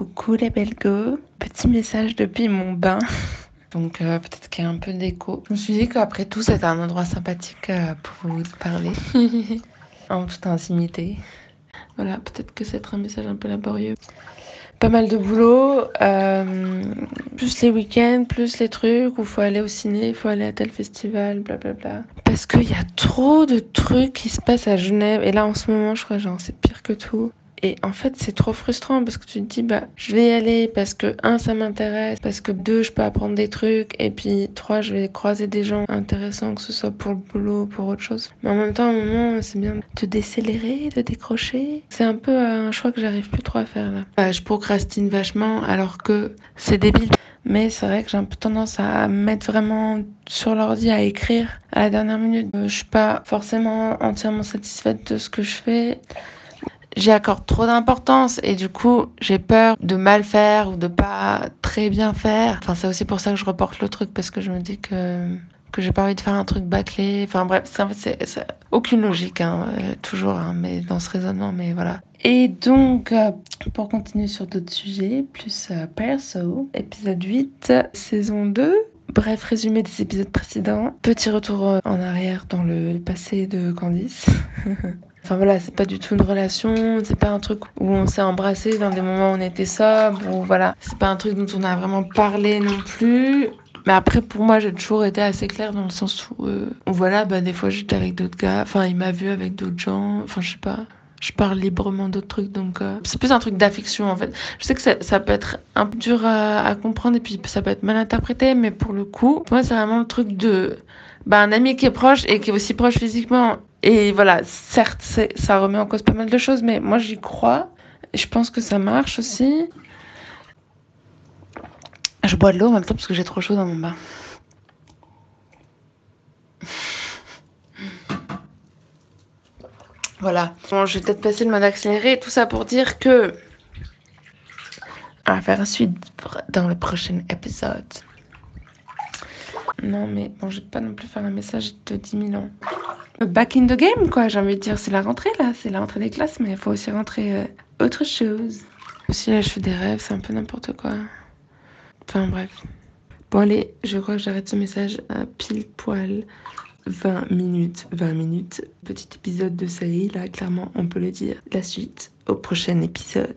Coucou les belles go. Petit message depuis mon bain. Donc euh, peut-être qu'il y a un peu d'écho. Je me suis dit qu'après tout, c'était un endroit sympathique euh, pour vous parler. en toute intimité. Voilà, peut-être que c'est un message un peu laborieux. Pas mal de boulot, euh, plus les week-ends, plus les trucs où il faut aller au ciné, il faut aller à tel festival, blablabla. Parce qu'il y a trop de trucs qui se passent à Genève. Et là, en ce moment, je crois, genre, c'est pire que tout. Et en fait, c'est trop frustrant parce que tu te dis, bah, je vais y aller parce que, un, ça m'intéresse, parce que, deux, je peux apprendre des trucs, et puis, trois, je vais croiser des gens intéressants, que ce soit pour le boulot, pour autre chose. Mais en même temps, à un moment, c'est bien de décélérer, de décrocher. C'est un peu un choix que j'arrive plus trop à faire là. Bah, je procrastine vachement alors que c'est débile. Mais c'est vrai que j'ai un peu tendance à me mettre vraiment sur l'ordi à écrire à la dernière minute. Euh, je suis pas forcément entièrement satisfaite de ce que je fais j'y accorde trop d'importance et du coup j'ai peur de mal faire ou de pas très bien faire. Enfin c'est aussi pour ça que je reporte le truc parce que je me dis que que j'ai pas envie de faire un truc bâclé. Enfin bref, c'est aucune logique, hein, euh, toujours, hein, mais dans ce raisonnement, mais voilà. Et donc, euh, pour continuer sur d'autres sujets, plus euh, perso, épisode 8, saison 2. Bref, résumé des épisodes précédents. Petit retour en arrière dans le passé de Candice. Enfin voilà, c'est pas du tout une relation, c'est pas un truc où on s'est embrassé dans des moments où on était sobre, ou voilà, c'est pas un truc dont on a vraiment parlé non plus. Mais après, pour moi, j'ai toujours été assez claire dans le sens où, euh, voilà, bah, des fois j'étais avec d'autres gars, enfin, il m'a vu avec d'autres gens, enfin, je sais pas. Je parle librement d'autres trucs, donc euh, c'est plus un truc d'affection en fait. Je sais que ça, peut être un peu dur à, comprendre et puis ça peut être mal interprété, mais pour le coup, moi c'est vraiment le truc de bah, un ami qui est proche et qui est aussi proche physiquement et voilà, certes, ça remet en cause pas mal de choses, mais moi j'y crois. Je pense que ça marche aussi. Je bois de l'eau en même temps parce que j'ai trop chaud dans mon bain. Voilà. Bon, je vais peut-être passer le mode accéléré. Tout ça pour dire que. On va faire suite dans le prochain épisode. Non, mais bon, je vais pas non plus faire un message de 10 000 ans. Back in the game, quoi, j'ai envie de dire. C'est la rentrée, là. C'est la rentrée des classes, mais il faut aussi rentrer euh, autre chose. Aussi, là, je fais des rêves, c'est un peu n'importe quoi. Enfin, bref. Bon, allez, je crois que j'arrête ce message à pile poil. 20 minutes, 20 minutes. Petit épisode de série, là, clairement, on peut le dire. La suite au prochain épisode.